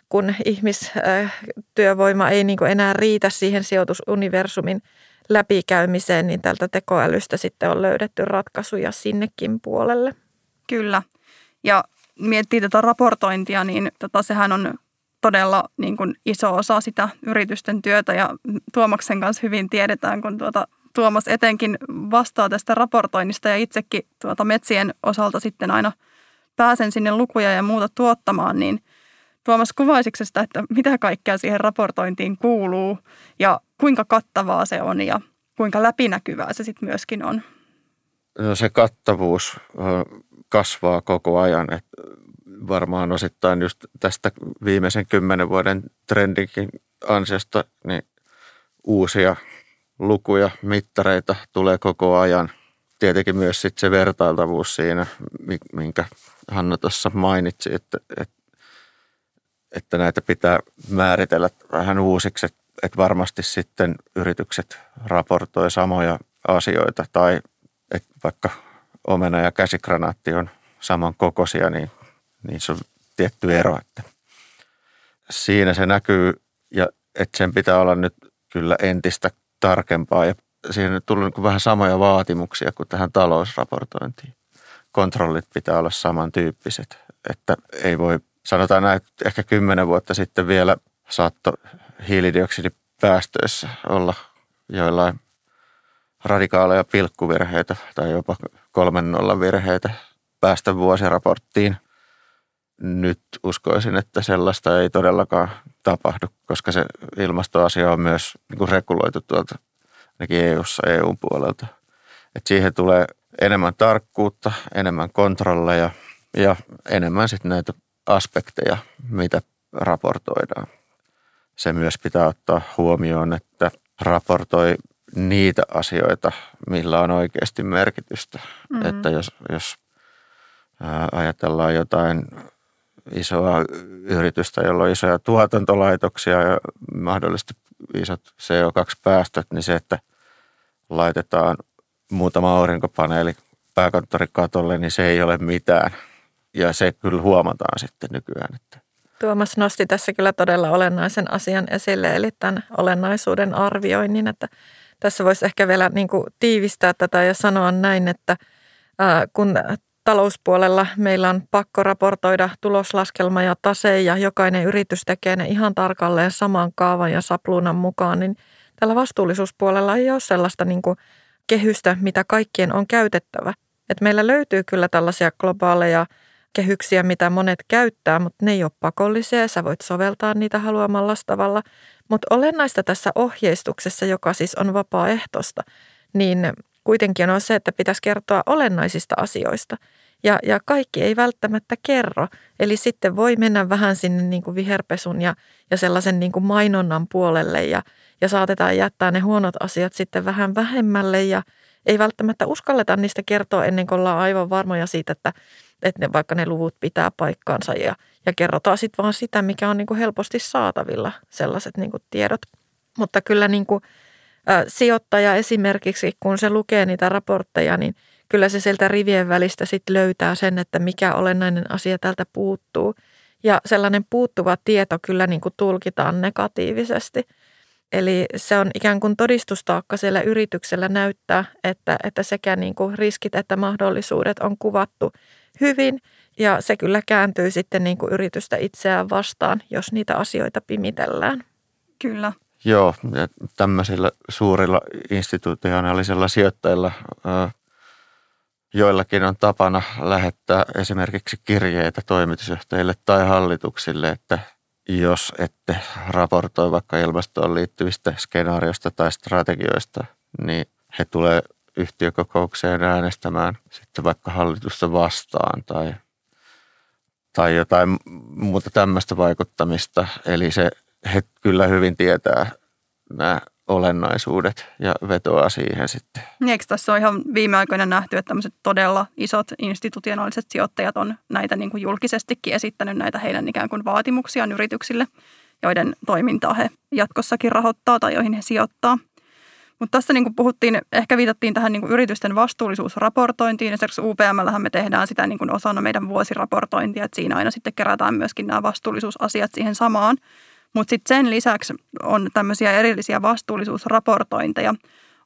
kun ihmistyövoima ei niin enää riitä siihen sijoitusuniversumin läpikäymiseen, niin tältä tekoälystä sitten on löydetty ratkaisuja sinnekin puolelle. Kyllä. Ja miettii tätä raportointia, niin tota, sehän on todella niin kuin iso osa sitä yritysten työtä ja Tuomaksen kanssa hyvin tiedetään, kun tuota, Tuomas etenkin vastaa tästä raportoinnista ja itsekin tuota metsien osalta sitten aina pääsen sinne lukuja ja muuta tuottamaan, niin Tuomas kuvaisitko sitä, että mitä kaikkea siihen raportointiin kuuluu ja kuinka kattavaa se on ja kuinka läpinäkyvää se sitten myöskin on? No se kattavuus kasvaa koko ajan. Et varmaan osittain just tästä viimeisen kymmenen vuoden trendinkin ansiosta niin uusia lukuja, mittareita tulee koko ajan. Tietenkin myös sit se vertailtavuus siinä, minkä Hanna tuossa mainitsi, että, että, että näitä pitää määritellä vähän uusiksi, että, että varmasti sitten yritykset raportoi samoja asioita tai että vaikka omena ja käsikranaatti on saman kokoisia, niin, niin se on tietty ero. Että siinä se näkyy ja että sen pitää olla nyt kyllä entistä tarkempaa ja siihen on tullut niin vähän samoja vaatimuksia kuin tähän talousraportointiin. Kontrollit pitää olla samantyyppiset, että ei voi, sanotaan näin, että ehkä kymmenen vuotta sitten vielä saatto hiilidioksidipäästöissä olla joillain radikaaleja pilkkuvirheitä tai jopa kolmen nollan virheitä päästä vuosiraporttiin. Nyt uskoisin, että sellaista ei todellakaan tapahdu, koska se ilmastoasia on myös niin kuin reguloitu tuolta ainakin EU-ssa EUn puolelta. Et siihen tulee enemmän tarkkuutta, enemmän kontrolleja ja enemmän sitten näitä aspekteja, mitä raportoidaan. Se myös pitää ottaa huomioon, että raportoi niitä asioita, millä on oikeasti merkitystä. Mm-hmm. Että jos, jos ajatellaan jotain isoa yritystä, jolla on isoja tuotantolaitoksia ja mahdollisesti isot CO2-päästöt, niin se, että laitetaan muutama aurinkopaneeli pääkonttorikatolle, niin se ei ole mitään. Ja se kyllä huomataan sitten nykyään. Että. Tuomas nosti tässä kyllä todella olennaisen asian esille, eli tämän olennaisuuden arvioinnin, että tässä voisi ehkä vielä niin kuin tiivistää tätä ja sanoa näin, että kun talouspuolella meillä on pakko raportoida tuloslaskelma ja tase ja jokainen yritys tekee ne ihan tarkalleen saman kaavan ja sapluunan mukaan, niin tällä vastuullisuuspuolella ei ole sellaista niin kuin kehystä, mitä kaikkien on käytettävä. Et meillä löytyy kyllä tällaisia globaaleja kehyksiä, mitä monet käyttää, mutta ne ei ole pakollisia. Sä voit soveltaa niitä haluamalla tavalla. Mutta olennaista tässä ohjeistuksessa, joka siis on vapaaehtoista, niin kuitenkin on se, että pitäisi kertoa olennaisista asioista. Ja, ja kaikki ei välttämättä kerro. Eli sitten voi mennä vähän sinne niin kuin viherpesun ja, ja sellaisen niin kuin mainonnan puolelle ja, ja saatetaan jättää ne huonot asiat sitten vähän vähemmälle ja ei välttämättä uskalleta niistä kertoa ennen kuin ollaan aivan varmoja siitä, että, että ne, vaikka ne luvut pitää paikkaansa ja, ja kerrotaan sitten vaan sitä, mikä on niin kuin helposti saatavilla, sellaiset niin kuin tiedot. Mutta kyllä niin kuin, ä, sijoittaja esimerkiksi, kun se lukee niitä raportteja, niin kyllä se sieltä rivien välistä sitten löytää sen, että mikä olennainen asia tältä puuttuu. Ja sellainen puuttuva tieto kyllä niin kuin tulkitaan negatiivisesti. Eli se on ikään kuin todistustaakka siellä yrityksellä näyttää, että, että sekä niin kuin riskit että mahdollisuudet on kuvattu hyvin. Ja se kyllä kääntyy sitten niin kuin yritystä itseään vastaan, jos niitä asioita pimitellään. Kyllä. Joo, ja tämmöisillä suurilla institutionaalisilla sijoittajilla joillakin on tapana lähettää esimerkiksi kirjeitä toimitusjohtajille tai hallituksille, että jos ette raportoi vaikka ilmastoon liittyvistä skenaarioista tai strategioista, niin he tulee yhtiökokoukseen äänestämään sitten vaikka hallitusta vastaan tai, tai jotain muuta tämmöistä vaikuttamista. Eli se, he kyllä hyvin tietää nämä olennaisuudet ja vetoaa siihen sitten. Niin, eikö tässä ole ihan viime aikoina nähty, että tämmöiset todella isot institutionaaliset sijoittajat on näitä niin kuin julkisestikin esittänyt näitä heidän ikään kuin vaatimuksiaan yrityksille, joiden toimintaa he jatkossakin rahoittaa tai joihin he sijoittaa. Mutta tässä niin kuin puhuttiin, ehkä viitattiin tähän niin kuin yritysten vastuullisuusraportointiin. Esimerkiksi UPMllähän me tehdään sitä niin kuin osana meidän vuosiraportointia, että siinä aina sitten kerätään myöskin nämä vastuullisuusasiat siihen samaan. Mutta sitten sen lisäksi on tämmöisiä erillisiä vastuullisuusraportointeja.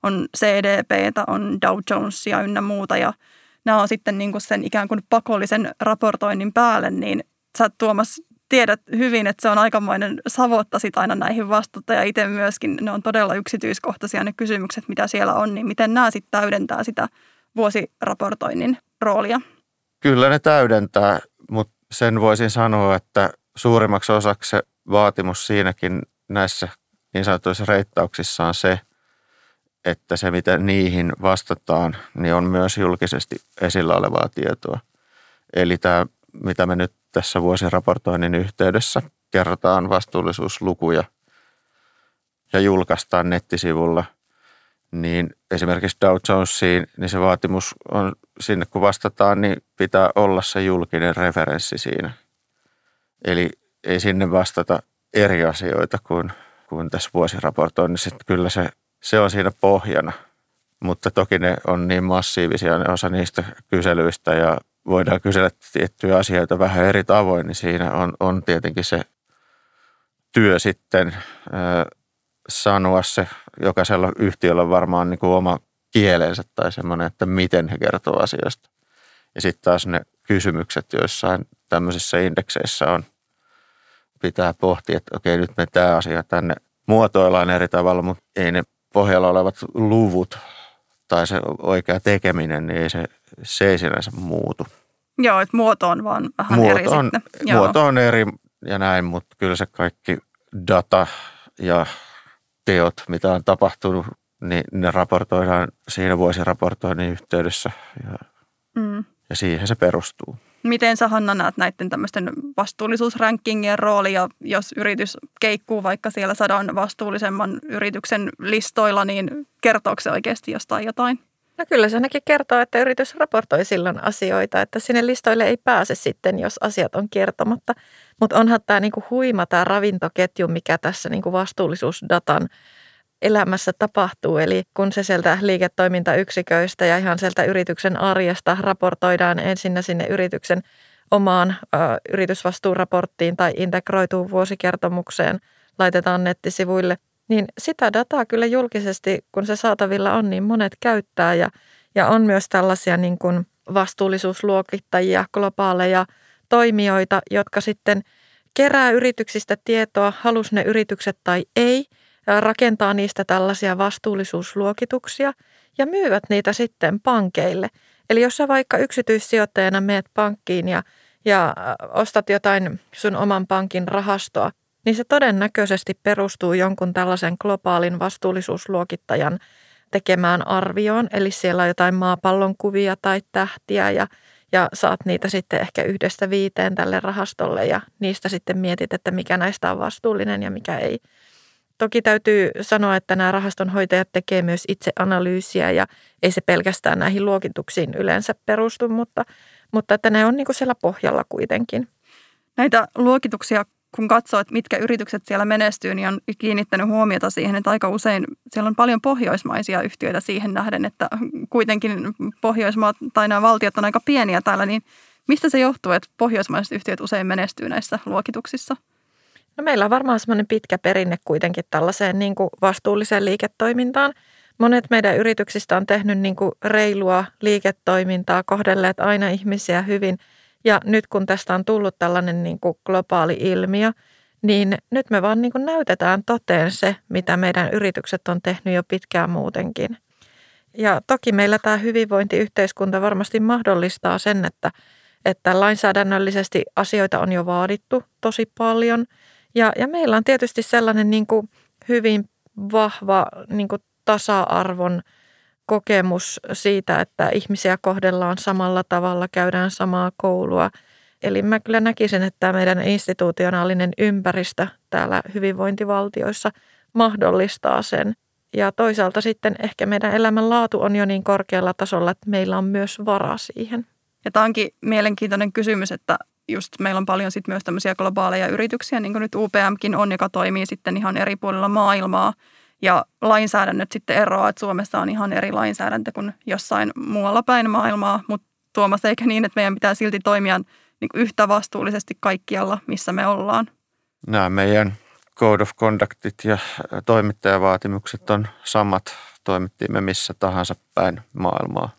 On CDP, on Dow Jonesia ynnä muuta ja nämä on sitten niin kuin sen ikään kuin pakollisen raportoinnin päälle, niin sä Tuomas tiedät hyvin, että se on aikamoinen savotta sit aina näihin vastata ja itse myöskin ne on todella yksityiskohtaisia ne kysymykset, mitä siellä on, niin miten nämä sitten täydentää sitä vuosiraportoinnin roolia? Kyllä ne täydentää, mutta sen voisin sanoa, että suurimmaksi osaksi se vaatimus siinäkin näissä niin sanotuissa reittauksissa on se, että se miten niihin vastataan, niin on myös julkisesti esillä olevaa tietoa. Eli tämä, mitä me nyt tässä vuosiraportoinnin yhteydessä kerrotaan vastuullisuuslukuja ja julkaistaan nettisivulla, niin esimerkiksi Dow Jonesiin, niin se vaatimus on sinne kun vastataan, niin pitää olla se julkinen referenssi siinä. Eli ei sinne vastata eri asioita kuin, kuin tässä vuosiraportoinnissa. Kyllä se, se on siinä pohjana, mutta toki ne on niin massiivisia ne osa niistä kyselyistä ja voidaan kysellä tiettyjä asioita vähän eri tavoin, niin siinä on, on tietenkin se työ sitten ää, sanoa se, jokaisella yhtiöllä varmaan niin kuin oma kielensä tai semmoinen, että miten he kertoo asioista. Ja sitten taas ne kysymykset joissain tämmöisissä indekseissä on pitää pohtia, että okei, nyt me tämä asia tänne muotoillaan eri tavalla, mutta ei ne pohjalla olevat luvut tai se oikea tekeminen, niin ei se, se ei sinänsä muutu. Joo, että muoto on vaan vähän muoto eri on, sitten. Joo. Muoto on eri ja näin, mutta kyllä se kaikki data ja teot, mitä on tapahtunut, niin ne raportoidaan siinä vuosiraportoinnin yhteydessä ja, mm. ja siihen se perustuu. Miten sä Hanna näet näiden tämmöisten vastuullisuusrankingien roolia, jos yritys keikkuu vaikka siellä sadan vastuullisemman yrityksen listoilla, niin kertooko se oikeasti jostain jotain? No kyllä se ainakin kertoo, että yritys raportoi silloin asioita, että sinne listoille ei pääse sitten, jos asiat on kertomatta. Mutta onhan tämä niinku huima tämä ravintoketju, mikä tässä niinku vastuullisuusdatan elämässä tapahtuu. Eli kun se sieltä liiketoimintayksiköistä ja ihan sieltä yrityksen arjesta raportoidaan ensinnä sinne yrityksen omaan ö, yritysvastuuraporttiin tai integroituu vuosikertomukseen, laitetaan nettisivuille, niin sitä dataa kyllä julkisesti, kun se saatavilla on, niin monet käyttää ja, ja on myös tällaisia niin kuin vastuullisuusluokittajia, globaaleja toimijoita, jotka sitten kerää yrityksistä tietoa, halus ne yritykset tai ei – rakentaa niistä tällaisia vastuullisuusluokituksia ja myyvät niitä sitten pankeille. Eli jos sä vaikka yksityissijoittajana meet pankkiin ja, ja ostat jotain sun oman pankin rahastoa, niin se todennäköisesti perustuu jonkun tällaisen globaalin vastuullisuusluokittajan tekemään arvioon. Eli siellä on jotain maapallon kuvia tai tähtiä ja, ja saat niitä sitten ehkä yhdestä viiteen tälle rahastolle ja niistä sitten mietit, että mikä näistä on vastuullinen ja mikä ei. Toki täytyy sanoa, että nämä rahastonhoitajat tekee myös itse analyysiä ja ei se pelkästään näihin luokituksiin yleensä perustu, mutta, mutta että ne on niin kuin siellä pohjalla kuitenkin. Näitä luokituksia, kun katsoo, että mitkä yritykset siellä menestyy, niin on kiinnittänyt huomiota siihen, että aika usein siellä on paljon pohjoismaisia yhtiöitä siihen nähden, että kuitenkin Pohjoismaat tai nämä valtiot on aika pieniä täällä, niin mistä se johtuu, että pohjoismaiset yhtiöt usein menestyy näissä luokituksissa? No meillä on varmaan semmoinen pitkä perinne kuitenkin tällaiseen niin kuin vastuulliseen liiketoimintaan. Monet meidän yrityksistä on tehnyt niin kuin reilua liiketoimintaa, kohdelleet aina ihmisiä hyvin. Ja nyt kun tästä on tullut tällainen niin kuin globaali ilmiö, niin nyt me vaan niin kuin näytetään toteen se, mitä meidän yritykset on tehnyt jo pitkään muutenkin. Ja toki meillä tämä hyvinvointiyhteiskunta varmasti mahdollistaa sen, että, että lainsäädännöllisesti asioita on jo vaadittu tosi paljon. Ja, ja meillä on tietysti sellainen niin kuin hyvin vahva niin kuin tasa-arvon kokemus siitä, että ihmisiä kohdellaan samalla tavalla, käydään samaa koulua. Eli mä kyllä näkisin, että tämä meidän institutionaalinen ympäristö täällä hyvinvointivaltioissa mahdollistaa sen. Ja toisaalta sitten ehkä meidän elämänlaatu on jo niin korkealla tasolla, että meillä on myös vara siihen. Ja tämä onkin mielenkiintoinen kysymys, että just meillä on paljon sitten myös tämmöisiä globaaleja yrityksiä, niin kuin nyt UPMkin on, joka toimii sitten ihan eri puolilla maailmaa. Ja lainsäädännöt sitten eroaa, että Suomessa on ihan eri lainsäädäntö kuin jossain muualla päin maailmaa, mutta Tuomas, eikä niin, että meidän pitää silti toimia niin yhtä vastuullisesti kaikkialla, missä me ollaan? Nämä meidän Code of Conductit ja toimittajavaatimukset on samat, toimittiin me missä tahansa päin maailmaa.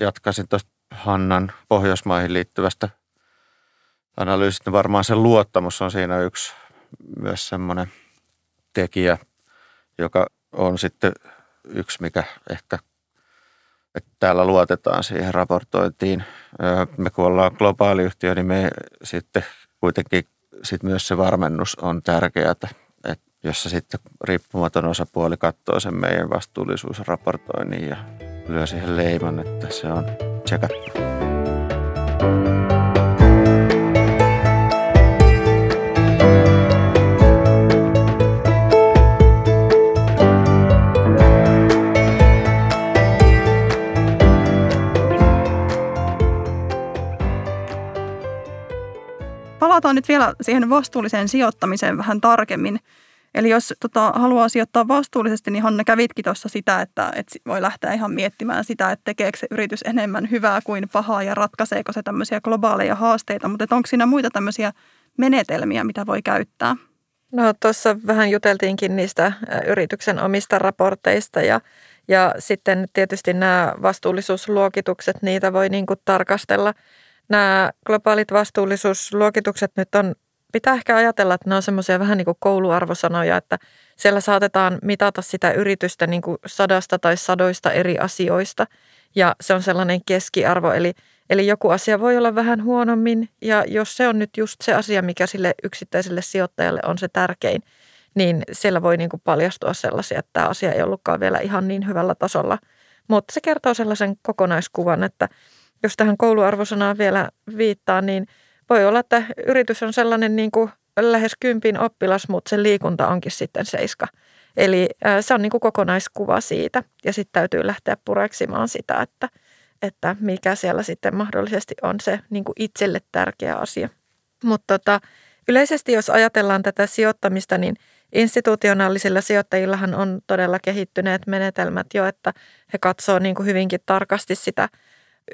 Jatkaisin tuosta Hannan Pohjoismaihin liittyvästä analyysistä. Varmaan se luottamus on siinä yksi myös semmoinen tekijä, joka on sitten yksi, mikä ehkä että täällä luotetaan siihen raportointiin. Me kun ollaan globaali yhtiö, niin me sitten kuitenkin sit myös se varmennus on tärkeää, että jossa sitten riippumaton osapuoli katsoo sen meidän vastuullisuusraportoinnin ja lyö siihen leiman, että se on tsekattu. palataan nyt vielä siihen vastuulliseen sijoittamiseen vähän tarkemmin. Eli jos tota, haluaa sijoittaa vastuullisesti, niin Hanna kävitkin tuossa sitä, että, että voi lähteä ihan miettimään sitä, että tekeekö se yritys enemmän hyvää kuin pahaa ja ratkaiseeko se tämmöisiä globaaleja haasteita. Mutta onko siinä muita tämmöisiä menetelmiä, mitä voi käyttää? No tuossa vähän juteltiinkin niistä yrityksen omista raporteista ja, ja sitten tietysti nämä vastuullisuusluokitukset, niitä voi niin kuin tarkastella – nämä globaalit vastuullisuusluokitukset nyt on, pitää ehkä ajatella, että ne on semmoisia vähän niin kuin kouluarvosanoja, että siellä saatetaan mitata sitä yritystä niin kuin sadasta tai sadoista eri asioista ja se on sellainen keskiarvo, eli, eli joku asia voi olla vähän huonommin ja jos se on nyt just se asia, mikä sille yksittäiselle sijoittajalle on se tärkein, niin siellä voi niin kuin paljastua sellaisia, että tämä asia ei ollutkaan vielä ihan niin hyvällä tasolla. Mutta se kertoo sellaisen kokonaiskuvan, että jos tähän kouluarvosanaan vielä viittaa, niin voi olla, että yritys on sellainen niin kuin lähes kympin oppilas, mutta se liikunta onkin sitten seiska. Eli se on niin kuin kokonaiskuva siitä ja sitten täytyy lähteä pureksimaan sitä, että, että mikä siellä sitten mahdollisesti on se niin kuin itselle tärkeä asia. Mutta tota, yleisesti jos ajatellaan tätä sijoittamista, niin institutionaalisilla sijoittajillahan on todella kehittyneet menetelmät jo, että he katsoo niin kuin hyvinkin tarkasti sitä –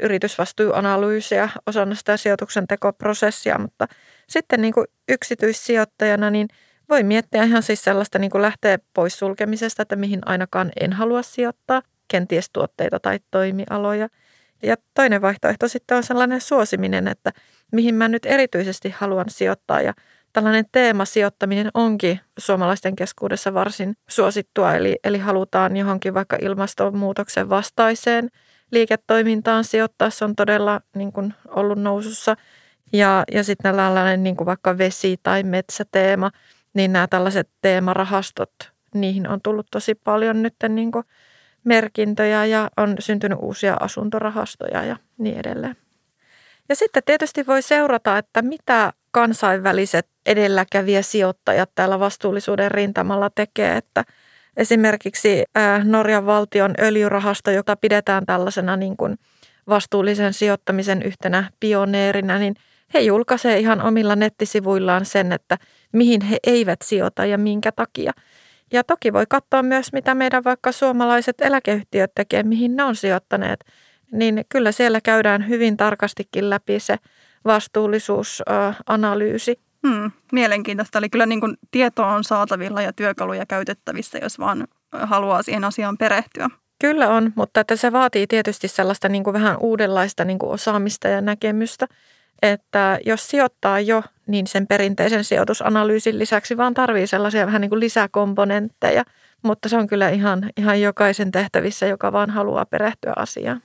yritysvastuuanalyysiä osana sitä sijoituksen tekoprosessia, mutta sitten niin kuin yksityissijoittajana niin voi miettiä ihan siis sellaista niin kuin lähteä pois sulkemisesta, että mihin ainakaan en halua sijoittaa, kenties tuotteita tai toimialoja. Ja toinen vaihtoehto sitten on sellainen suosiminen, että mihin mä nyt erityisesti haluan sijoittaa ja tällainen teemasijoittaminen onkin suomalaisten keskuudessa varsin suosittua, eli, eli halutaan johonkin vaikka ilmastonmuutoksen vastaiseen – liiketoimintaan sijoittaa. Se on todella niin kuin ollut nousussa. Ja, ja sitten tällainen niin kuin vaikka vesi- tai metsäteema, niin nämä tällaiset teemarahastot, niihin on tullut tosi paljon nyt niin kuin merkintöjä ja on syntynyt uusia asuntorahastoja ja niin edelleen. Ja sitten tietysti voi seurata, että mitä kansainväliset edelläkävijäsijoittajat täällä vastuullisuuden rintamalla tekee, että – Esimerkiksi Norjan valtion öljyrahasto, jota pidetään tällaisena niin kuin vastuullisen sijoittamisen yhtenä pioneerina, niin he julkaisee ihan omilla nettisivuillaan sen, että mihin he eivät sijoita ja minkä takia. Ja toki voi katsoa myös, mitä meidän vaikka suomalaiset eläkeyhtiöt tekee, mihin ne on sijoittaneet. Niin kyllä siellä käydään hyvin tarkastikin läpi se vastuullisuusanalyysi. Hmm, mielenkiintoista. Eli kyllä niin kuin tietoa on saatavilla ja työkaluja käytettävissä, jos vaan haluaa siihen asiaan perehtyä. Kyllä on, mutta että se vaatii tietysti sellaista niin kuin vähän uudenlaista niin kuin osaamista ja näkemystä. Että jos sijoittaa jo, niin sen perinteisen sijoitusanalyysin lisäksi vaan tarvii sellaisia vähän niin kuin lisäkomponentteja. Mutta se on kyllä ihan, ihan jokaisen tehtävissä, joka vaan haluaa perehtyä asiaan.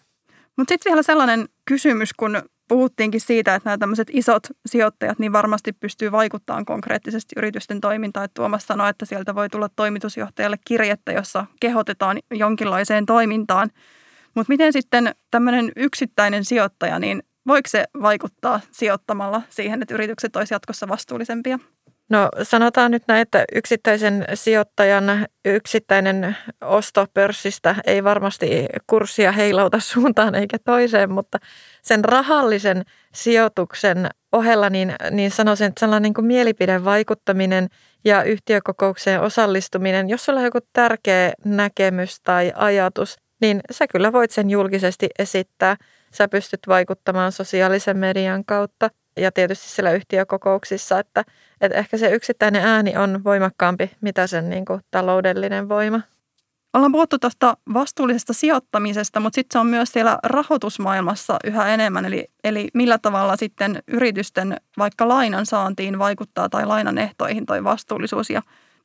Mutta sitten vielä sellainen kysymys, kun puhuttiinkin siitä, että nämä tämmöiset isot sijoittajat niin varmasti pystyy vaikuttamaan konkreettisesti yritysten toimintaan. Että Tuomas sanoi, että sieltä voi tulla toimitusjohtajalle kirjettä, jossa kehotetaan jonkinlaiseen toimintaan. Mutta miten sitten tämmöinen yksittäinen sijoittaja, niin voiko se vaikuttaa sijoittamalla siihen, että yritykset olisivat jatkossa vastuullisempia? No sanotaan nyt näin, että yksittäisen sijoittajan yksittäinen osto pörssistä ei varmasti kurssia heilauta suuntaan eikä toiseen, mutta sen rahallisen sijoituksen ohella niin, niin sanoisin, että sellainen niin kuin mielipidevaikuttaminen ja yhtiökokoukseen osallistuminen, jos sulla on joku tärkeä näkemys tai ajatus, niin sä kyllä voit sen julkisesti esittää. Sä pystyt vaikuttamaan sosiaalisen median kautta ja tietysti siellä yhtiökokouksissa, että, että ehkä se yksittäinen ääni on voimakkaampi, mitä sen niin kuin, taloudellinen voima. Ollaan puhuttu tuosta vastuullisesta sijoittamisesta, mutta sitten se on myös siellä rahoitusmaailmassa yhä enemmän. Eli, eli millä tavalla sitten yritysten vaikka lainan saantiin vaikuttaa tai lainan ehtoihin toi vastuullisuus. Ja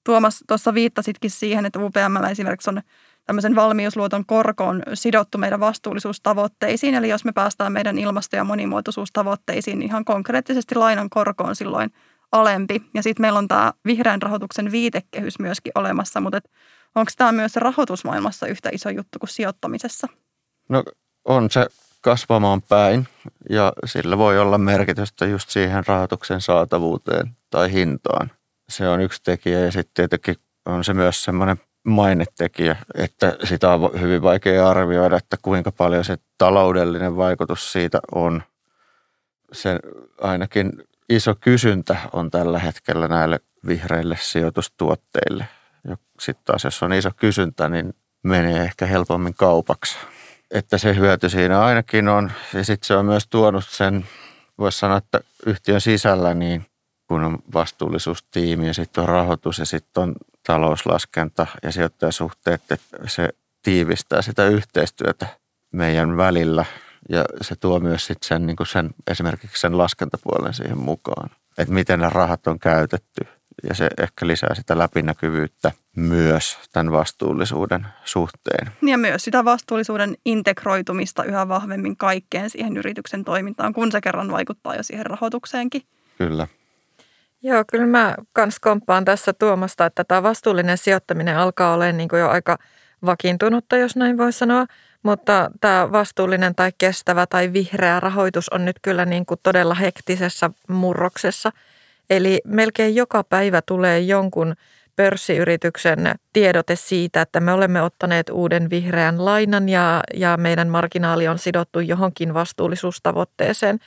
Tuomas tuossa viittasitkin siihen, että UPM esimerkiksi on tämmöisen valmiusluoton korkoon sidottu meidän vastuullisuustavoitteisiin. Eli jos me päästään meidän ilmasto- ja monimuotoisuustavoitteisiin, niin ihan konkreettisesti lainan korko on silloin alempi. Ja sitten meillä on tämä vihreän rahoituksen viitekehys myöskin olemassa, mutta onko tämä myös rahoitusmaailmassa yhtä iso juttu kuin sijoittamisessa? No on se kasvamaan päin ja sillä voi olla merkitystä just siihen rahoituksen saatavuuteen tai hintaan. Se on yksi tekijä ja sitten tietenkin on se myös semmoinen mainetekijä, että sitä on hyvin vaikea arvioida, että kuinka paljon se taloudellinen vaikutus siitä on. Se ainakin iso kysyntä on tällä hetkellä näille vihreille sijoitustuotteille. Sitten taas jos on iso kysyntä, niin menee ehkä helpommin kaupaksi. Että se hyöty siinä ainakin on. Ja sitten se on myös tuonut sen, voisi sanoa, että yhtiön sisällä niin kun on vastuullisuustiimi ja sitten on rahoitus ja sitten on talouslaskenta ja sijoittajasuhteet, että se tiivistää sitä yhteistyötä meidän välillä ja se tuo myös sit sen, niin sen, esimerkiksi sen laskentapuolen siihen mukaan, että miten ne rahat on käytetty ja se ehkä lisää sitä läpinäkyvyyttä myös tämän vastuullisuuden suhteen. Ja myös sitä vastuullisuuden integroitumista yhä vahvemmin kaikkeen siihen yrityksen toimintaan, kun se kerran vaikuttaa jo siihen rahoitukseenkin. Kyllä. Joo, kyllä mä kans komppaan tässä Tuomasta, että tämä vastuullinen sijoittaminen alkaa olemaan niin jo aika vakiintunutta, jos näin voi sanoa. Mutta tämä vastuullinen tai kestävä tai vihreä rahoitus on nyt kyllä niin kuin todella hektisessä murroksessa. Eli melkein joka päivä tulee jonkun pörssiyrityksen tiedote siitä, että me olemme ottaneet uuden vihreän lainan ja, ja meidän marginaali on sidottu johonkin vastuullisuustavoitteeseen.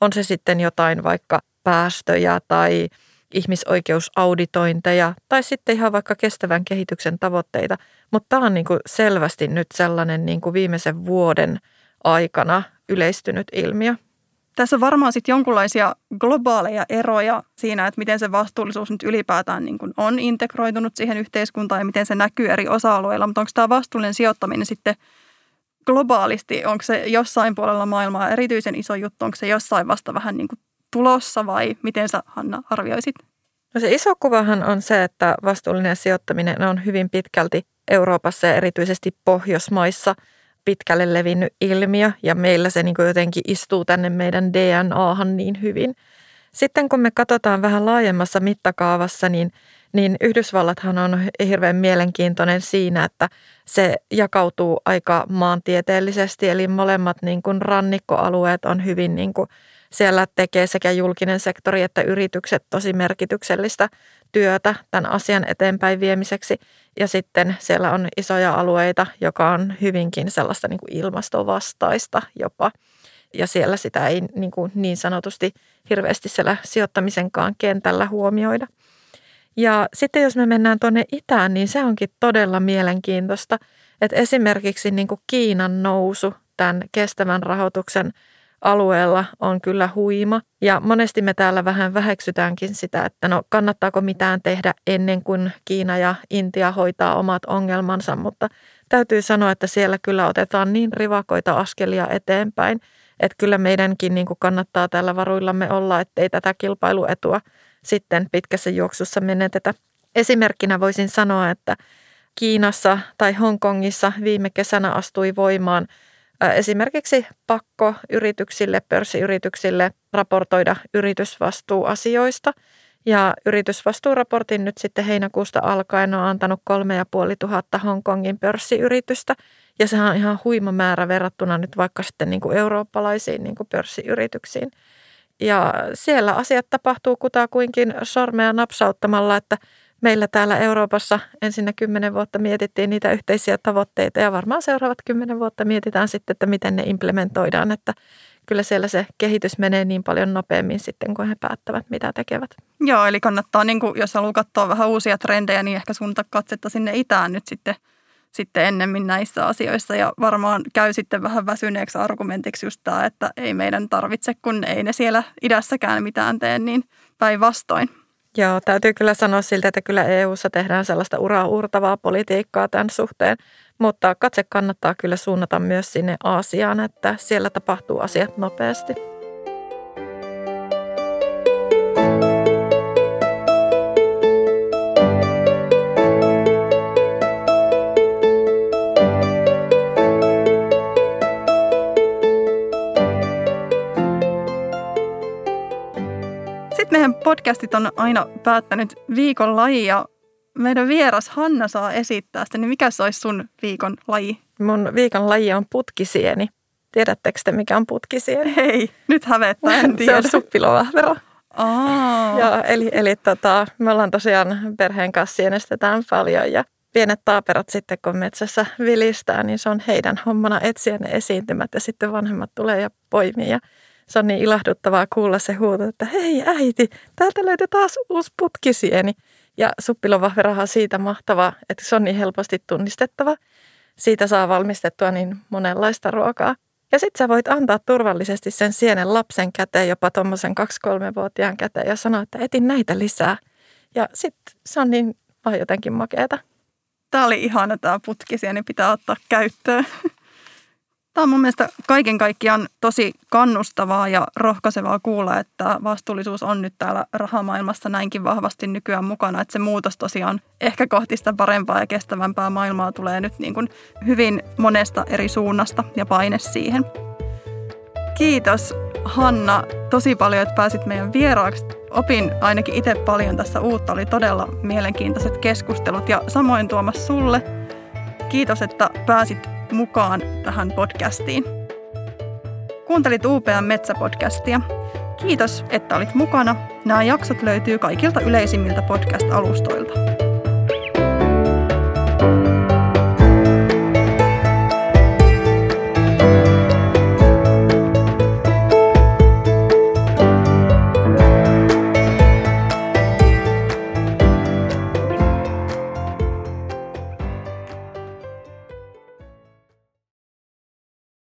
On se sitten jotain vaikka päästöjä tai ihmisoikeusauditointeja tai sitten ihan vaikka kestävän kehityksen tavoitteita. Mutta tämä on niin kuin selvästi nyt sellainen niin kuin viimeisen vuoden aikana yleistynyt ilmiö. Tässä on varmaan sitten jonkinlaisia globaaleja eroja siinä, että miten se vastuullisuus nyt ylipäätään niin kuin on integroitunut siihen yhteiskuntaan ja miten se näkyy eri osa-alueilla. Mutta onko tämä vastuullinen sijoittaminen sitten globaalisti, onko se jossain puolella maailmaa erityisen iso juttu, onko se jossain vasta vähän niin kuin tulossa vai miten sä Hanna arvioisit? No se iso kuvahan on se, että vastuullinen sijoittaminen on hyvin pitkälti Euroopassa ja erityisesti Pohjoismaissa pitkälle levinnyt ilmiö ja meillä se niin jotenkin istuu tänne meidän DNAhan niin hyvin. Sitten kun me katsotaan vähän laajemmassa mittakaavassa, niin, niin Yhdysvallathan on hirveän mielenkiintoinen siinä, että se jakautuu aika maantieteellisesti, eli molemmat niin kuin rannikkoalueet on hyvin niin kuin siellä tekee sekä julkinen sektori että yritykset tosi merkityksellistä työtä tämän asian eteenpäin viemiseksi. Ja sitten siellä on isoja alueita, joka on hyvinkin sellaista niin kuin ilmastovastaista jopa. Ja siellä sitä ei niin, kuin niin sanotusti hirveästi siellä sijoittamisenkaan kentällä huomioida. Ja sitten jos me mennään tuonne itään, niin se onkin todella mielenkiintoista, että esimerkiksi niin kuin Kiinan nousu tämän kestävän rahoituksen – alueella on kyllä huima. Ja monesti me täällä vähän väheksytäänkin sitä, että no kannattaako mitään tehdä ennen kuin Kiina ja Intia hoitaa omat ongelmansa, mutta täytyy sanoa, että siellä kyllä otetaan niin rivakoita askelia eteenpäin, että kyllä meidänkin niin kuin kannattaa tällä varuillamme olla, ettei tätä kilpailuetua sitten pitkässä juoksussa menetetä. Esimerkkinä voisin sanoa, että Kiinassa tai Hongkongissa viime kesänä astui voimaan esimerkiksi pakko yrityksille, pörssiyrityksille raportoida yritysvastuuasioista. Ja yritysvastuuraportin nyt sitten heinäkuusta alkaen on antanut 3500 Hongkongin pörssiyritystä. Ja sehän on ihan huima määrä verrattuna nyt vaikka sitten niin kuin eurooppalaisiin niin kuin pörssiyrityksiin. Ja siellä asiat tapahtuu kutakuinkin sormea napsauttamalla, että meillä täällä Euroopassa ensinnä kymmenen vuotta mietittiin niitä yhteisiä tavoitteita ja varmaan seuraavat kymmenen vuotta mietitään sitten, että miten ne implementoidaan, että kyllä siellä se kehitys menee niin paljon nopeammin sitten, kun he päättävät, mitä tekevät. Joo, eli kannattaa, niin kuin, jos haluaa katsoa vähän uusia trendejä, niin ehkä suunnata katsetta sinne itään nyt sitten, sitten ennemmin näissä asioissa. Ja varmaan käy sitten vähän väsyneeksi argumentiksi just tämä, että ei meidän tarvitse, kun ei ne siellä idässäkään mitään tee, niin päinvastoin. Joo, täytyy kyllä sanoa siltä, että kyllä EU:ssa tehdään sellaista uraa uurtavaa politiikkaa tämän suhteen, mutta katse kannattaa kyllä suunnata myös sinne Aasiaan, että siellä tapahtuu asiat nopeasti. Meidän podcastit on aina päättänyt viikon laji ja meidän vieras Hanna saa esittää sitä, niin mikä se olisi sun viikon laji? Mun viikon laji on putkisieni. Tiedättekö te, mikä on putkisieni? Ei, nyt hävettää, en tiedä. se on suppilovahvero. Aa. Joo, eli, eli tota, me ollaan tosiaan perheen kanssa sienestetään paljon ja pienet taaperot sitten, kun metsässä vilistää, niin se on heidän hommana etsiä ne esiintymät ja sitten vanhemmat tulee ja poimii. Ja se on niin ilahduttavaa kuulla se huuto, että hei äiti, täältä löytyi taas uusi putkisieni. Ja suppilovahveraha siitä mahtava, että se on niin helposti tunnistettava. Siitä saa valmistettua niin monenlaista ruokaa. Ja sitten sä voit antaa turvallisesti sen sienen lapsen käteen, jopa tuommoisen 2-3-vuotiaan käteen ja sanoa, että etin näitä lisää. Ja sitten se on niin vaan jotenkin makeeta. Tämä oli ihana tämä putkisieni, pitää ottaa käyttöön. Tämä on mun mielestä kaiken kaikkiaan tosi kannustavaa ja rohkaisevaa kuulla, että vastuullisuus on nyt täällä rahamaailmassa näinkin vahvasti nykyään mukana, että se muutos tosiaan ehkä kohti sitä parempaa ja kestävämpää maailmaa tulee nyt niin kuin hyvin monesta eri suunnasta ja paine siihen. Kiitos Hanna tosi paljon, että pääsit meidän vieraaksi. Opin ainakin itse paljon tässä uutta, oli todella mielenkiintoiset keskustelut ja samoin Tuomas sulle. Kiitos, että pääsit mukaan tähän podcastiin. Kuuntelit UPM Metsäpodcastia. Kiitos, että olit mukana. Nämä jaksot löytyy kaikilta yleisimmiltä podcast-alustoilta.